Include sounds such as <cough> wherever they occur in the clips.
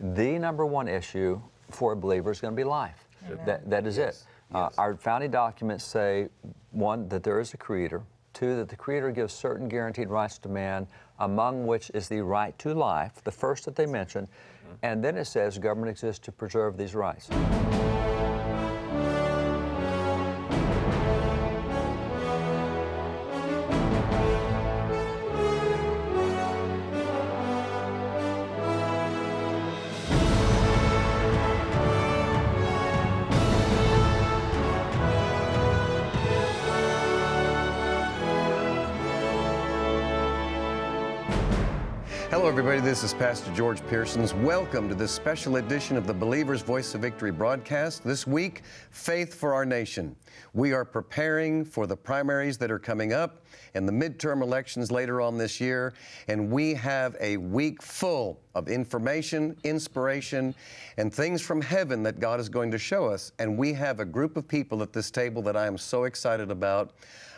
the number one issue for a believer is going to be life. That, that is Yes. it. Uh, Yes. our founding documents say one, that there is a creator, two, that the creator gives certain guaranteed rights to man, among which is the right to life, the first that they mention, and then it says government exists to preserve these rights. This is Pastor George Pearsons. Welcome to this special edition of the Believer's Voice of Victory broadcast. This week, Faith for Our Nation. We are preparing for the primaries that are coming up and the midterm elections later on this year, and we have a week full of information, inspiration, and things from heaven that God is going to show us. And we have a group of people at this table that I am so excited about.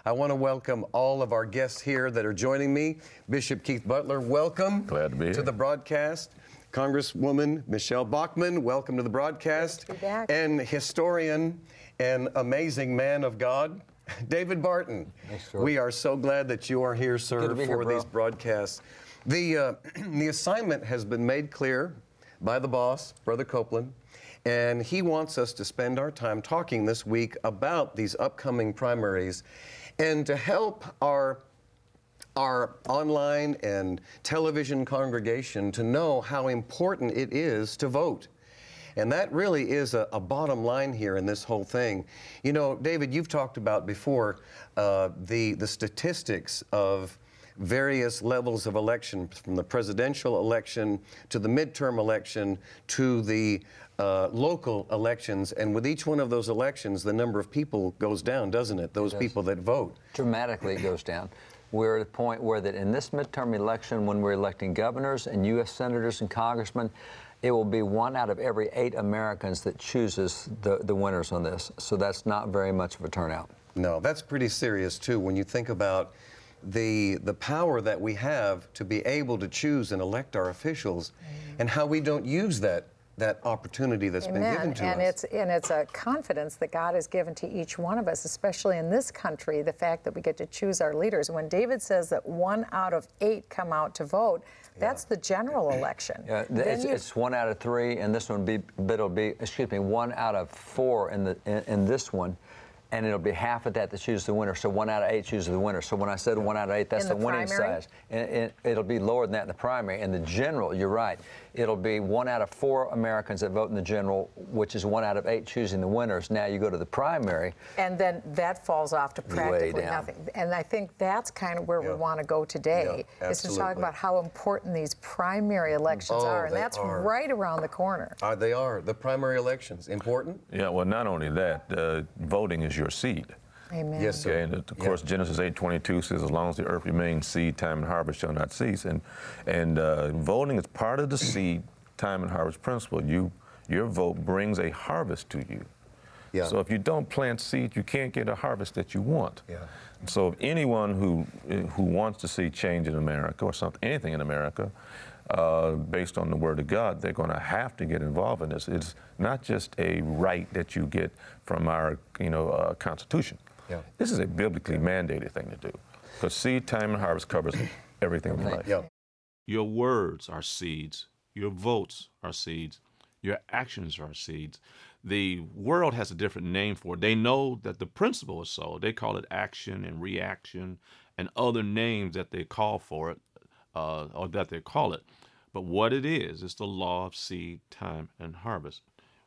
I want to welcome all of our guests here that are joining me. Bishop Keith Butler, welcome. Glad to be To here. the broadcast. Congresswoman Michele Bachmann, welcome to the broadcast. Good to be back. And historian and amazing man of God, David Barton. Thanks, we are so glad that you are here, sir, Good to be here, for these broadcasts. The, uh, <clears throat> the assignment has been made clear by the boss, Brother Copeland, and he wants us to spend our time talking this week about these upcoming primaries and to help our our online and television congregation to know how important it is to vote. And that really is a, a bottom line here in this whole thing. You know, David, you've talked about before uh, the, the statistics of various levels of election, from the presidential election to the midterm election to the uh, local elections. And with each one of those elections, the number of people goes down, doesn't it? Those does. people that vote. dramatically it goes down. We're at a point where that in this midterm election, when we're electing governors and U.S. senators and congressmen, it will be one out of every eight Americans that chooses the, the winners on this. So that's not very much of a turnout. No, that's pretty serious too when you think about the the power that we have to be able to choose and elect our officials mm. and how we don't use that that opportunity that's been given Amen. to And us. it's and it's a confidence that God has given to each one of us, especially in this country. The fact that we get to choose our leaders. When David says that one out of eight come out to vote, that's the general election. Yeah, it's, you- it's one out of three, and this one be, but it'll be, excuse me, one out of four in the in, in this one, and it'll be half of that that chooses the winner. So one out of eight chooses the winner. So when I said one out of eight, that's In the, the winning size. And, and it'll be lower than that in the primary. In the general, you're right. It'll be one out of four Americans that vote in the general, which is one out of eight choosing the winners. Now you go to the primary. and then that falls off to practically nothing. And I think that's kind of where Yeah. we want to go today, Yeah, is to talk about how important these primary elections Oh, are, and that's are. right around the corner. Uh, they are the primary elections important. Yeah, well, not only that, uh, voting is your seed. Amen. Yes, sir. Okay, and of course Genesis 8:22 says, "As long as the earth remains, seed time and harvest shall not cease." And and uh, voting is part of the seed time and harvest principle. You your vote brings a harvest to you. Yeah. So if you don't plant seed, you can't get a harvest that you want. Yeah. So if anyone who who wants to see change in America or something, anything in America, uh, based on the Word of God, they're going to have to get involved in this. It's not just a right that you get from our you know uh, Constitution. Yeah. This is a biblically mandated thing to do, because seed time and harvest covers everything in life. Yeah. Your words are seeds. Your votes are seeds. Your actions are seeds. The world has a different name for it. They know that the principle is so. They call it action and reaction and other names that they call for it uh, or that they call it. But what it is, is the law of seed, time, and harvest.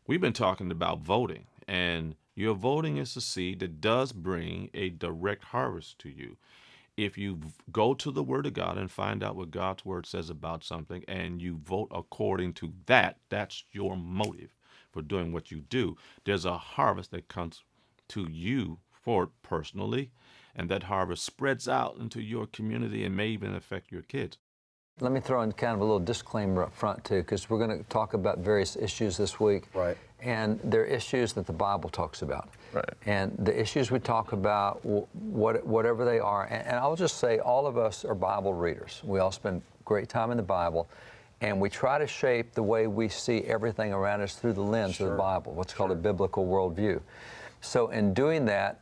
We've been talking about voting, and your voting is a seed that does bring a direct harvest to you if you go to the Word of God and find out what God's Word says about something and you vote according to that, that's your motive for doing what you do. There's a harvest that comes to you for it personally, and that harvest spreads out into your community and may even affect your kids. Let me throw in kind of a little disclaimer up front too, because we're going to talk about various issues this week. Right. And they're issues that the Bible talks about. Right. And the issues we talk about, what, whatever they are, and, and I'll just say all of us are Bible readers. We all spend great time in the Bible. and we try to shape the way we see everything around us through the lens of the Bible, what's called a biblical worldview. So, in doing that,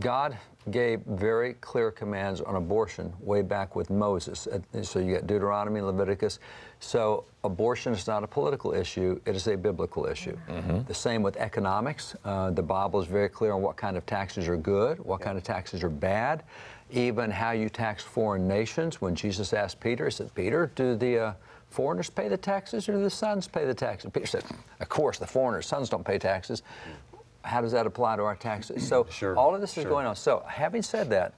God gave very clear commands on abortion way back with Moses. Uh, So you got Deuteronomy, Leviticus. So abortion is not a political issue, it is a biblical issue. The same with economics. Uh, the Bible is very clear on what kind of taxes are good, what kind of taxes are bad, even how you tax foreign nations. When Jesus asked Peter, he said, Peter, do the uh, foreigners pay the taxes or do the sons pay the taxes? Peter said, Of course, the foreigners, sons don't pay taxes how does that apply to our taxes? So <clears throat> Sure, all of this is sure. going on. So having said that,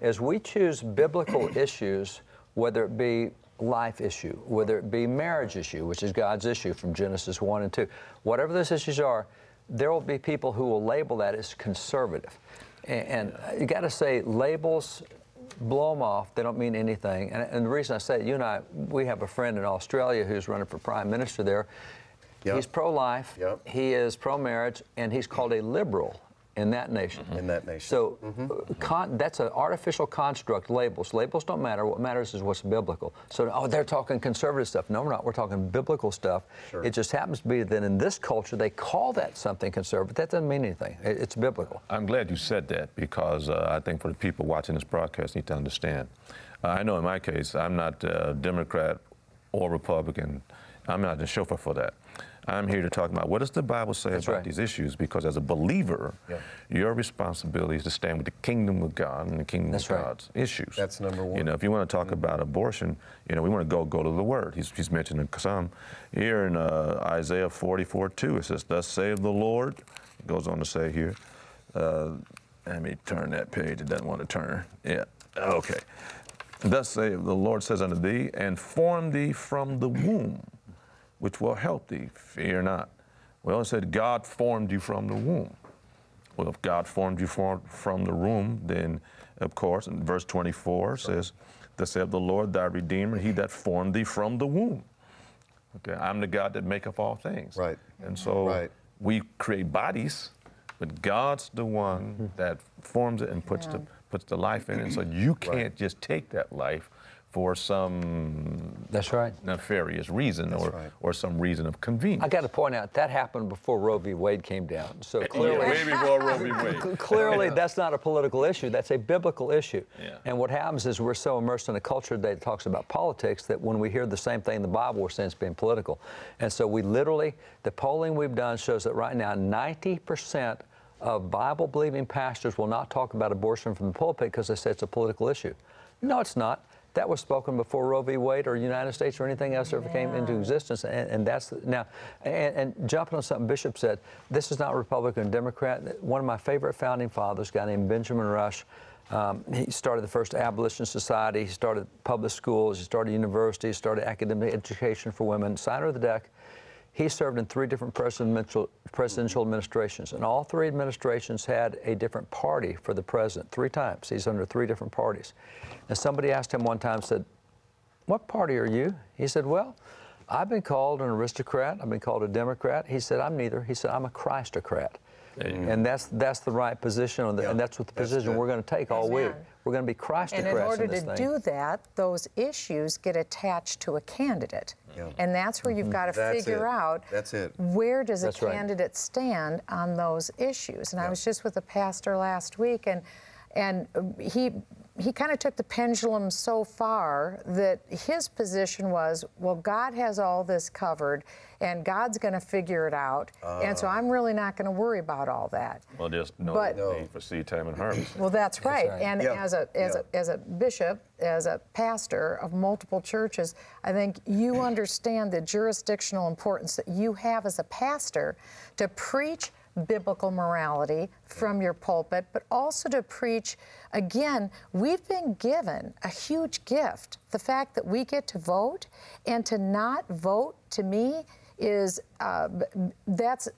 as we choose biblical <clears throat> issues, whether it be life issue, whether it be marriage issue, which is God's issue from Genesis 1 and 2, whatever those issues are, there will be people who will label that as conservative. And, and you got to say labels blow them off. They don't mean anything. And, and the reason I say it, you and I, we have a friend in Australia who's running for prime minister there. Yep. He's pro-life. Yep. He is pro-marriage, and he's called a liberal in that nation. In that nation. So uh, con- that's an artificial construct. Labels. Labels don't matter. What matters is what's biblical. So oh, they're talking conservative stuff. No, we're not. We're talking biblical stuff. Sure. It just happens to be that in this culture they call that something conservative. That doesn't mean anything. It's biblical. I'm glad you said that because uh, I think for the people watching this broadcast need to understand. Uh, I know in my case, I'm not a Democrat or Republican. I'm not the chauffeur for that. I'm here to talk about what does the Bible say That's about right. these issues because as a believer, Yeah. your responsibility is to stand with the kingdom of God and the kingdom That's of right. God's issues. That's number one. You know, if you want to talk about abortion, you know, we want to go go to the Word. He's, he's mentioned some here in uh, Isaiah 44 2. It says, "Thus saith the Lord." It goes on to say here. Uh, let me turn that page. It doesn't want to turn. Yeah. Okay. Thus saith the Lord says unto thee, and form thee from the womb, which will help thee. Fear not. Well, it said God formed you from the womb. Well, if God formed you from, from the womb, then of course, in verse 24 says, Thus saith the Lord thy Redeemer, he that formed thee from the womb. Okay, I'm the God that maketh all things. Right. And so Right. we create bodies, but God's the one mm-hmm. that forms it and puts the puts the life in it. So you can't just take that life for some That's right. nefarious reason or, right. or some reason of convenience. I got to point out that happened before Roe v. Wade came down. So clearly, Yeah, way before Roe v. Wade. Cl- <laughs> Clearly, that's not a political issue. That's a biblical issue. Yeah. And what happens is we're so immersed in a culture that talks about politics that when we hear the same thing in the Bible, we're saying it's being political. And so we literally, the polling we've done shows that right now, 90% of Bible believing pastors will not talk about abortion from the pulpit because they say it's a political issue. No, it's not. That was spoken before Roe v. Wade or United States or anything else ever came into existence. And, and that's now, and, and jumping on something Bishop said, this is not Republican Democrat. One of my favorite founding fathers, a guy named Benjamin Rush, um, he started the first abolition society. He started public schools. He started universities. Started academic education for women. Signer of the deck. He served in three different presidential, presidential administrations, and all three administrations had a different party for the president three times. He's under three different parties. And somebody asked him one time, said, What party are you? He said, Well, I've been called an aristocrat, I've been called a Democrat. He said, I'm neither. He said, I'm a Christocrat. And that's that's the right position, on the, Yeah, and that's what the position good. we're going to take all week. We're going to be Christocrats And in order this to thing. do that, those issues get attached to a candidate. Yeah. And that's where you've mm-hmm. got to That's figure it. out That's it. where does That's a right. candidate stand on those issues. And I was just with a pastor last week and and he he kind of took the pendulum so far that his position was, well, God has all this covered and God's going to figure it out. and so I'm really not going to worry about all that. Well, just no But- need for seed time and harvest. Well, that's right. right. And Yeah, as a as yeah. a as a bishop, as a pastor of multiple churches, I think you understand the jurisdictional importance that you have as a pastor to preach biblical morality from your pulpit, but also to preach again, we've been given a huge gift. The fact that we get to vote and to not vote to me is uh, that's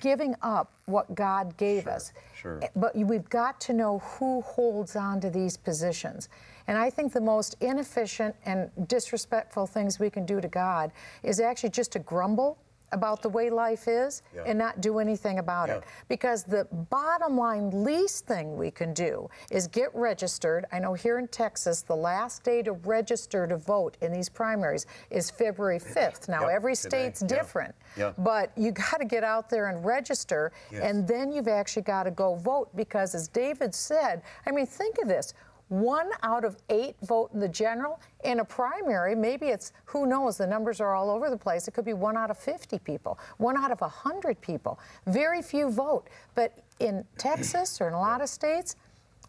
giving up what God gave us. sure. But we've got to know who holds on to these positions. And I think the most inefficient and disrespectful things we can do to God is actually just to grumble about the way life is Yeah. and not do anything about it. Because the bottom line least thing we can do is get registered. I know here in Texas, the last day to register to vote in these primaries is February 5th. Now, Yep, every today. state's Yeah. different, Yeah. but you got to get out there and register, Yes. and then you've actually got to go vote because, as David said, I mean, think of this. One out of eight vote in the general. In a primary, maybe it's, who knows, the numbers are all over the place. It could be one out of 50 people, one out of 100 people. Very few vote. But in Texas or in a lot of states,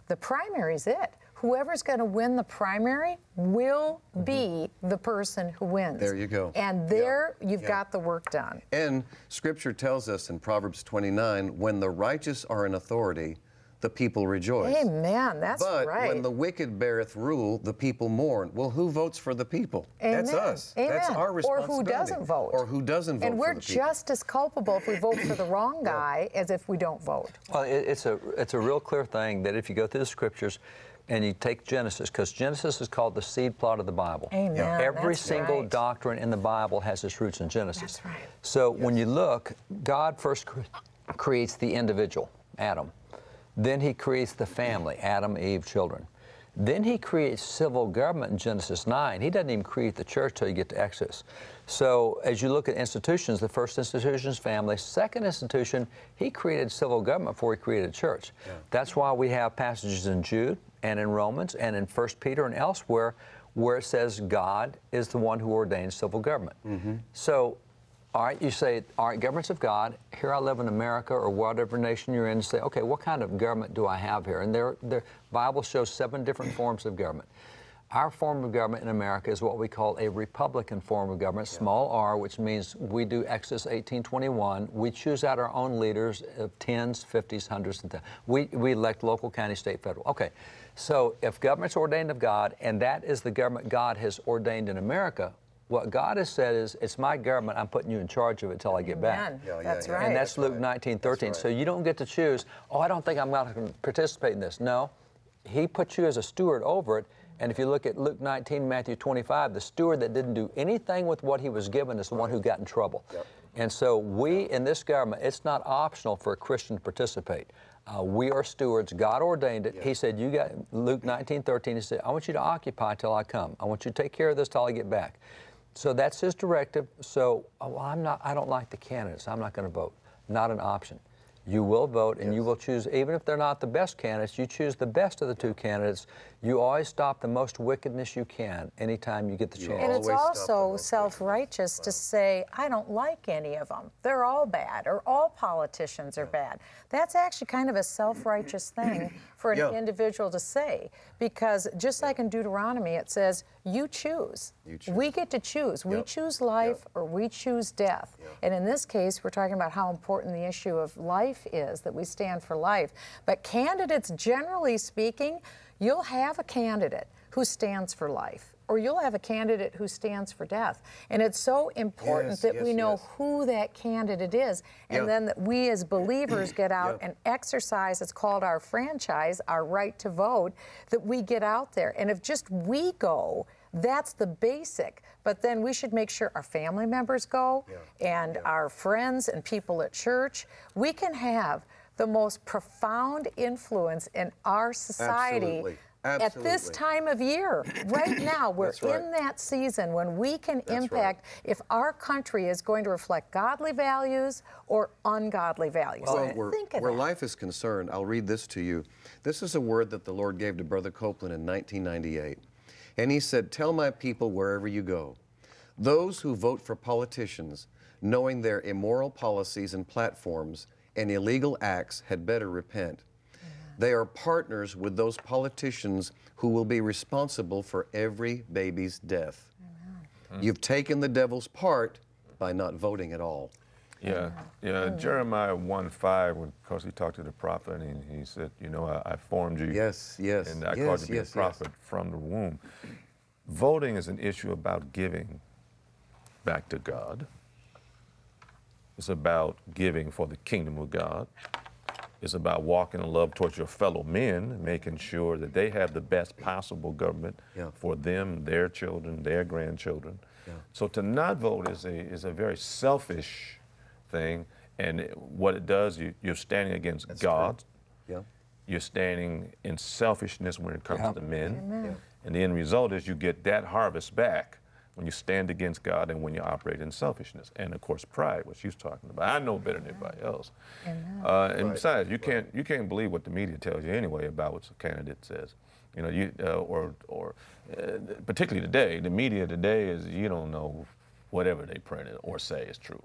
the primary is it. Whoever's going to win the primary will be the person who wins. Mm-hmm. There you go. And Yeah. there you've Yeah. got the work done. And Scripture tells us in Proverbs 29 when the righteous are in authority, the people rejoice. Amen. That's but right. when the wicked beareth rule, the people mourn. Well, who votes for the people? That's Amen. us. That's Amen. our Or responsibility. who doesn't vote. Or who doesn't vote and we're for the people. just as culpable if we vote for the wrong guy as if we don't vote. Well, it, it's a it's a real clear thing that if you go through the scriptures and you take Genesis, because Genesis is called the seed plot of the Bible. Amen. Yeah. Every That's single right. doctrine in the Bible has its roots in Genesis. That's right. So when you look, God first cre- creates the individual, Adam. Then he creates the family, Adam, Eve, children. Then he creates civil government in Genesis 9. He doesn't even create the church till you get to Exodus. So as you look at institutions, the first institution is family. Second institution, he created civil government before he created church. That's why we have passages in Jude and in Romans and in 1 Peter and elsewhere where it says God is the one who ordains civil government. Mm-hmm. So all right, you say, all right, governments of God, here I live in America or whatever nation you're in, say, okay, what kind of government do I have here? And there, the Bible shows seven different forms of government. Our form of government in America is what we call a Republican form of government, small r, which means we do Exodus 1821. We choose out our own leaders of tens, fifties, hundreds, and thousands. We, we elect local, county, state, federal. Okay, so if government's ordained of God, and that is the government God has ordained in America, what God has said is, it's my government, I'm putting you in charge of it till I get back. Amen. Yeah, yeah, That's yeah. right. And that's, That's Luke right. 19, 13. That's So you don't get to choose, oh, I don't think I'm going to participate in this. No, He puts you as a steward over it. And if you look at Luke 19, Matthew 25, the steward that didn't do anything with what he was given is the one who got in trouble. And so we in this government, it's not optional for a Christian to participate. Uh, we are stewards. God ordained it. He said, "You got Luke 19, 13. He said, I want you to occupy till I come. I want you to take care of this till I get back." So that's his directive. So oh, I'm not. I don't like the candidates. I'm not going to vote. Not an option. You will vote, and you will choose. Even if they're not the best candidates, you choose the best of the two candidates. You always stop the most wickedness you can anytime you get the You chance. And it's Always stop the also self righteous to say, I don't like any of them. They're all bad, or all politicians are bad. That's actually kind of a self righteous thing <clears throat> for an Yeah. individual to say. Because just like in Deuteronomy, it says, You choose. You choose. We get to choose. We choose life Yep. or we choose death. And in this case, we're talking about how important the issue of life is, that we stand for life. But candidates, generally speaking, you'll have a candidate who stands for life. Or you'll have a candidate who stands for death. And it's so important Yes, that yes, we know yes. who that candidate is. And Yeah. then that we as believers get out Yeah. and exercise, it's called our franchise, our right to vote, that we get out there. And if just we go, that's the basic. But then we should make sure our family members go and our friends and people at church. We can have the most profound influence in our society Absolutely. at this time of year. Right <coughs> now, we're right. in that season when we can right. impact if our country is going to reflect godly values or ungodly values. Well, where, Think of where life is concerned, I'll read this to you. This is a word that the Lord gave to Brother Copeland in 1998. And he said, Tell my people wherever you go, those who vote for politicians, knowing their immoral policies and platforms and illegal acts, had better repent. They are partners with those politicians who will be responsible for every baby's death. You've taken the devil's part by not voting at all. Yeah, yeah. Jeremiah 1 5, because he talked to the prophet and he said, You know, I, I formed you. Yes, yes, And I called you to be yes, yes. a prophet from the womb. Voting is an issue about giving back to God, it's about giving for the kingdom of God. It's about walking in love towards your fellow men, making sure that they have the best possible government Yeah. for them, their children, their grandchildren. So to not vote is a is a very selfish thing, and it- what it does, you, you're standing against God. Yeah. You're standing in selfishness when it comes Yeah. to men, Amen. and the end result is you get that harvest back when you stand against God and when you operate in selfishness, and of course pride, what she's talking about. I know better than anybody else. Uh, and besides, you can't you can't believe what the media tells you anyway about what the candidate says. You know, you uh, or or uh, particularly today, the media today is you don't know whatever they printed or say is true.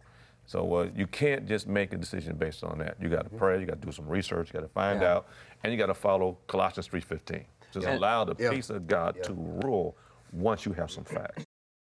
So uh, you can't just make a decision based on that. You got to pray. You got to do some research. You got to find Yeah. out, and you got to follow Colossians 3:15. Just Yeah. allow the Yeah. peace of God to rule once you have some facts.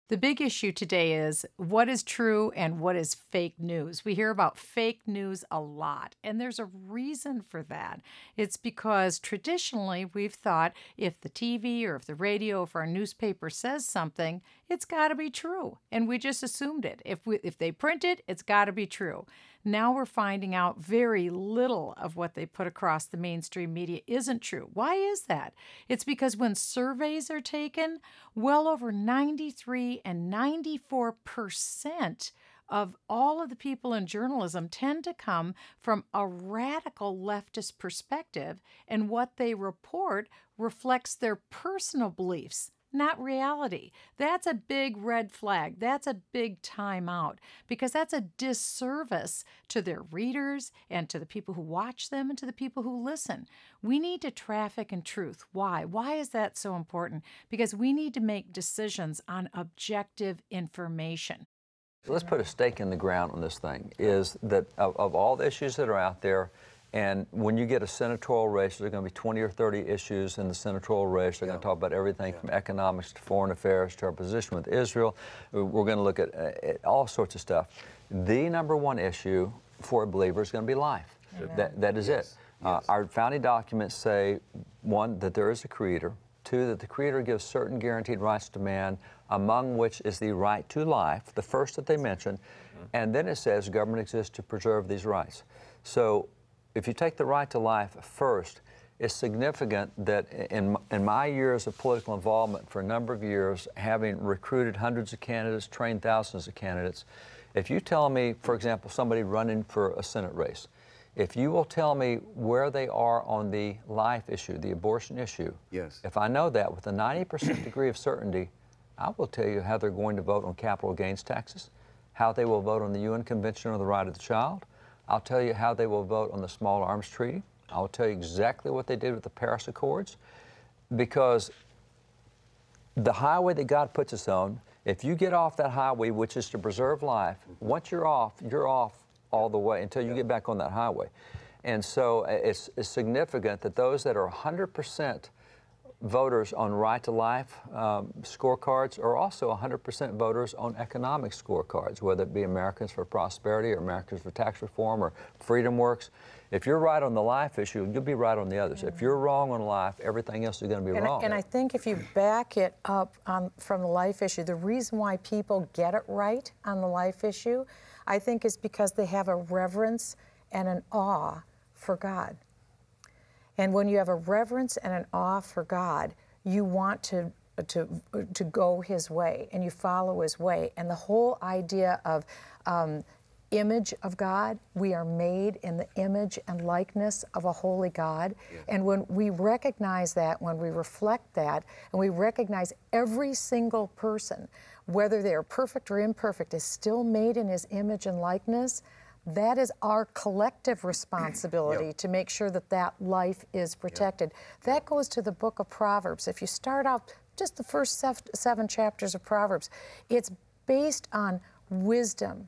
The big issue today is what is true and what is fake news. We hear about fake news a lot, and there's a reason for that. It's because traditionally we've thought if the TV or if the radio, or if our newspaper says something, it's got to be true, and we just assumed it. If we if they print it, it's got to be true. Now we're finding out very little of what they put across the mainstream media isn't true. Why is that? It's because when surveys are taken, well over 93 and 94 percent of all of the people in journalism tend to come from a radical leftist perspective, and what they report reflects their personal beliefs not reality. That's a big red flag. That's a big timeout because that's a disservice to their readers and to the people who watch them and to the people who listen. We need to traffic in truth. Why? Why is that so important? Because we need to make decisions on objective information. Let's put a stake in the ground on this thing. Is that of, of all the issues that are out there, and when you get a senatorial race, there are going to be 20 or 30 issues in the senatorial race. They're going to talk about everything from economics to foreign affairs to our position with Israel. We're going to look at, uh, at all sorts of stuff. The number one issue for a believer is going to be life. That, that is it. Uh, our founding documents say, one, that there is a creator. Two, that the Creator gives certain guaranteed rights to man, among which is the right to life, the first that they mention. And then it says government exists to preserve these rights. So if you take the right to life first, it's significant that in, in my years of political involvement for a number of years, having recruited hundreds of candidates, trained thousands of candidates, if you tell me, for example, somebody running for a Senate race, if you will tell me where they are on the life issue, the abortion issue, Yes. if I know that with a 90% degree of certainty, I will tell you how they're going to vote on capital gains taxes, how they will vote on the UN Convention on the Right of the Child. I'll tell you how they will vote on the Small Arms Treaty. I'll tell you exactly what they did with the Paris Accords. Because the highway that God puts us on, if you get off that highway, which is to preserve life, once you're off, you're off all the way until you get back on that highway. And so uh, it's, it's significant that those that are 100% voters on right to life um, scorecards are also 100% voters on economic scorecards, whether it be Americans for Prosperity or Americans for Tax Reform or Freedom Works. If you're right on the life issue, you'll be right on the others. If you're wrong on life, everything else is going to be And, I- wrong. and I think if you back it up um, from the life issue, the reason why people get it right on the life issue, I think is because they have a reverence and an awe for God. And when you have a reverence and an awe for God, you want to to to go His way and you follow His way. And the whole idea of um, image of God, we are made in the image and likeness of a holy God. And when we recognize that, when we reflect that, and we recognize every single person, whether they are perfect or imperfect, is still made in His image and likeness that is our collective <clears throat> responsibility to make sure that that life is protected. That goes to the book of Proverbs. If you start out just the first sev- seven chapters of Proverbs, it's based on wisdom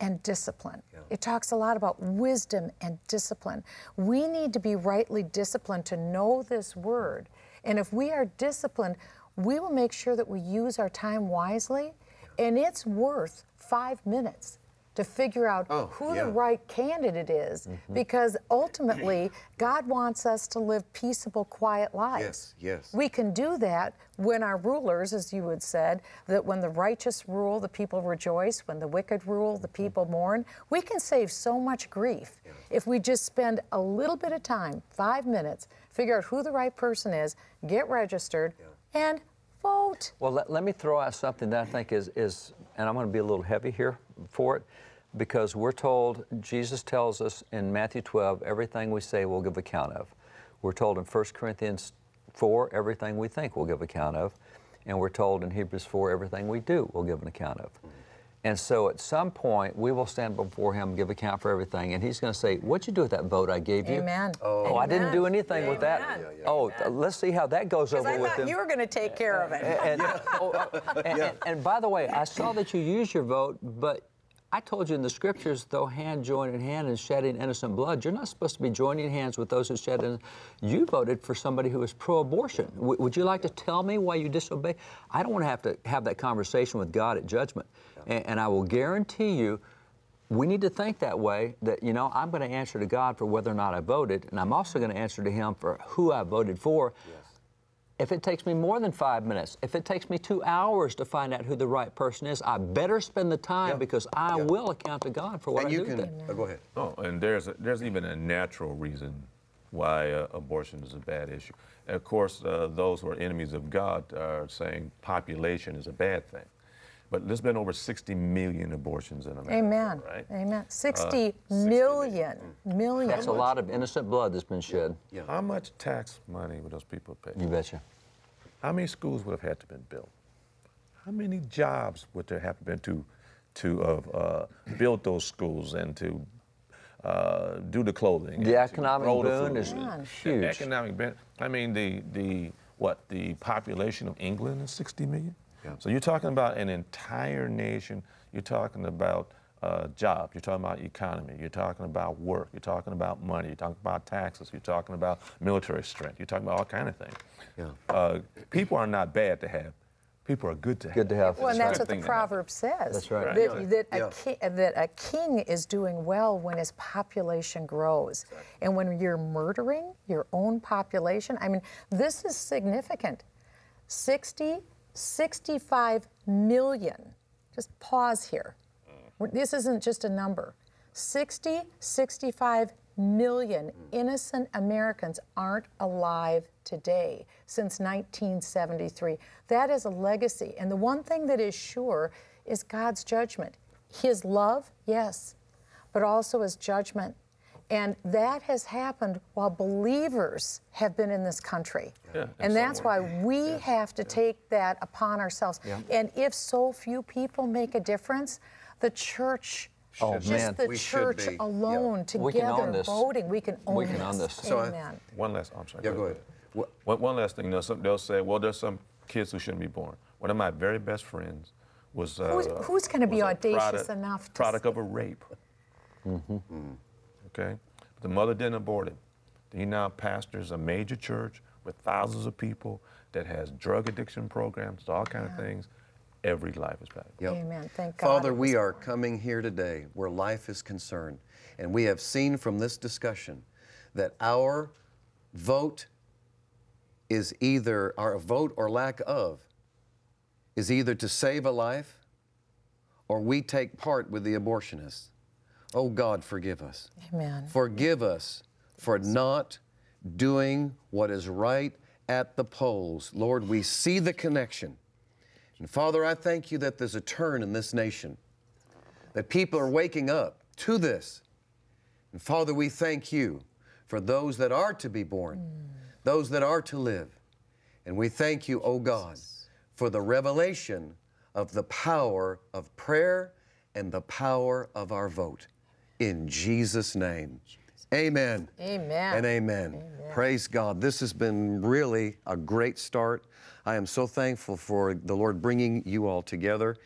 and discipline. It talks a lot about wisdom and discipline. We need to be rightly disciplined to know this word. And if we are disciplined, we will make sure that we use our time wisely, and it's worth five minutes to figure out Oh, who yeah. the right candidate is mm-hmm. because ultimately God wants us to live peaceable, quiet lives. Yes, yes. We can do that when our rulers, as you had said, that when the righteous rule, the people rejoice, when the wicked rule, the mm-hmm. people mourn. We can save so much grief if we just spend a little bit of time, five minutes, figure out who the right person is, get registered, and vote. Well, let, let me throw out something that I think is, is, and I'm going to be a little heavy here for it, because we're told, Jesus tells us in Matthew 12, everything we say we'll give account of. We're told in 1 Corinthians 4, everything we think we'll give account of. And we're told in Hebrews 4, everything we do we'll give an account of. And so at some point, we will stand before him, give account for everything, and he's going to say, What'd you do with that vote I gave you? Amen. Oh, I didn't do Amen. anything with that. Amen. Oh, let's see how that goes over I with thought him. you were going to take care of it. And, <laughs> oh, uh, <laughs> and, and- and by the way, I saw that you used your vote, but I told you in the scriptures, though hand joined in hand and shedding innocent blood, you're not supposed to be joining hands with those who shed in. You voted for somebody who was pro-abortion. W- would you like to tell me why you disobeyed? I don't want to have to have that conversation with God at judgment, and, and I will guarantee you. We need to think that way that, you know, I'm going to answer to God for whether or not I voted, and I'm also going to answer to Him for who I voted for. If it takes me more than five minutes, if it takes me two hours to find out who the right person is, I better spend the time Yeah. because I Yeah. will account to God for what And I you do. can, then. oh, go ahead. Oh, and there's a, there's even a natural reason why uh, abortion is a bad issue. And of course, uh, those who are enemies of God are saying population is a bad thing. But there's been over 60 million abortions in America. Amen. Right? Amen. 60 60 million, million. That's a lot of innocent blood that's been shed. Yeah. How much tax money would those people pay? You betcha. How many schools would have had to been built? How many jobs would there have been to to have uh, built those schools and to uh, do the clothing? The economic grow the boon food? is Man. The huge. economic ben- I mean, the the what the population of England is 60 million. So you're talking about an entire nation. You're talking about uh, jobs. You're talking about economy. You're talking about work. You're talking about money. You're talking about taxes. You're talking about military strength. You're talking about all kind of things. Yeah. Uh, people are not bad to have. People are good to have. Good to have. Well, and that's a what the thing to have. proverb says. That's right. That, Right. that, a Yeah. king, that a king is doing well when his population grows. And when you're murdering your own population, I mean, this is significant. 60, 65 million. Just pause here. This isn't just a number. 60, 65 million innocent Americans aren't alive today since 1973. That is a legacy. And the one thing that is sure is God's judgment. His love, yes, but also his judgment. And that has happened while believers have been in this country. Yeah, and that's why way. we have to take that upon ourselves. And if so few people make a difference, the church, Oh, just man. the We should church be, yeah. alone, We can own together, this. voting, we can own We can own this. So I- Amen. One last. I'm sorry. Yeah, go ahead. What- One, one last thing. You know, some, they'll say, well, there's some kids who shouldn't be born. One of my very best friends was. Uh, Who's- who's gonna be audacious product, enough to Product say- of a rape. Okay, the mother didn't abort him. He now pastors a major church with thousands of people that has drug addiction programs, all kind of things. Every life is valuable. Yep. Amen. Thank God. Father, we are coming here today where life is concerned. And we have seen from this discussion that our vote is either, our vote or lack of, is either to save a life or we take part with the abortionists. Oh God, forgive us. Amen. Forgive us for not doing what is right at the polls. Lord, we see the connection. And Father, I thank you that there's a turn in this nation, that people are waking up to this. And Father, we thank you for those that are to be born, those that are to live. And we thank you, O God, for the revelation of the power of prayer and the power of our vote. In Jesus' name. Amen. Amen. And amen. Praise God. This has been really a great start. I am so thankful for the Lord bringing you all together.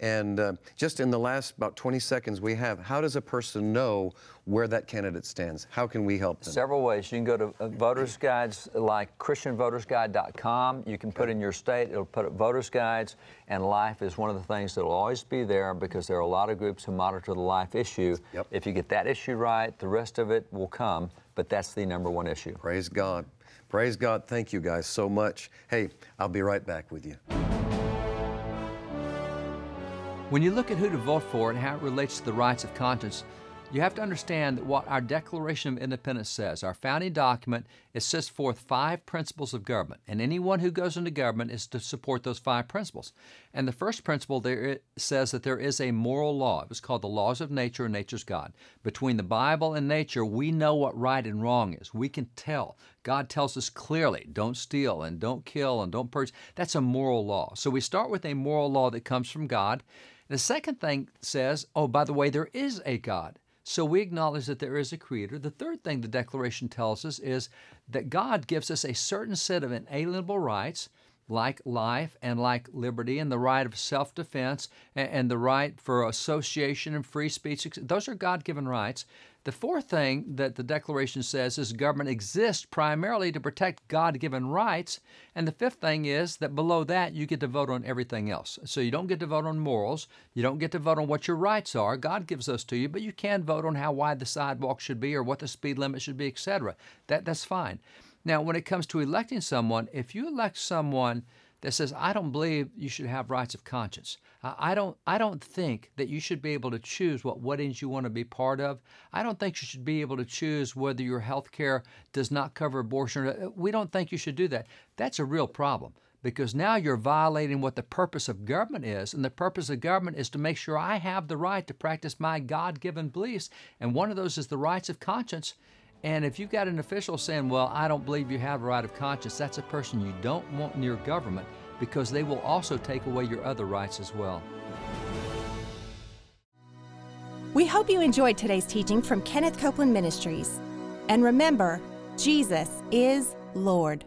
And uh, just in the last about 20 seconds we have, how does a person know where that candidate stands? How can we help them? Several ways. You can go to uh, voters guides like christianvotersguide.com. You can put in your state, it'll put up voters guides, and life is one of the things that will always be there because there are a lot of groups who monitor the life issue. Yep. If you get that issue right, the rest of it will come, but that's the number one issue. Praise God. Praise God. Thank you guys so much. Hey, I'll be right back with you. When you look at who to vote for and how it relates to the rights of conscience, You have to understand that what our Declaration of Independence says. Our founding document it sets forth five principles of government, and anyone who goes into government is to support those five principles. And the first principle there it says that there is a moral law. It was called the laws of nature and nature's God. Between the Bible and nature, we know what right and wrong is. We can tell. God tells us clearly, don't steal and don't kill and don't purge. That's a moral law. So we start with a moral law that comes from God. The second thing says, oh, by the way, there is a God. So we acknowledge that there is a creator. The third thing the Declaration tells us is that God gives us a certain set of inalienable rights, like life and like liberty, and the right of self defense, and, the right for association and free speech. Those are God given rights. The fourth thing that the Declaration says is government exists primarily to protect God given rights. And the fifth thing is that below that, you get to vote on everything else. So you don't get to vote on morals. You don't get to vote on what your rights are. God gives those to you, but you can vote on how wide the sidewalk should be or what the speed limit should be, etc. That, that's fine. Now, when it comes to electing someone, if you elect someone that says, I don't believe you should have rights of conscience. I don't, I don't think that you should be able to choose what weddings you want to be part of. I don't think you should be able to choose whether your health care does not cover abortion. Uh, we don't think you should do that. That's a real problem because now you're violating what the purpose of government is. And the purpose of government is to make sure I have the right to practice my God given beliefs. And one of those is the rights of conscience. And if you've got an official saying, well, I don't believe you have a right of conscience, that's a person you don't want in your government because they will also take away your other rights as well. We hope you enjoyed today's teaching from Kenneth Copeland Ministries. And remember, Jesus is Lord.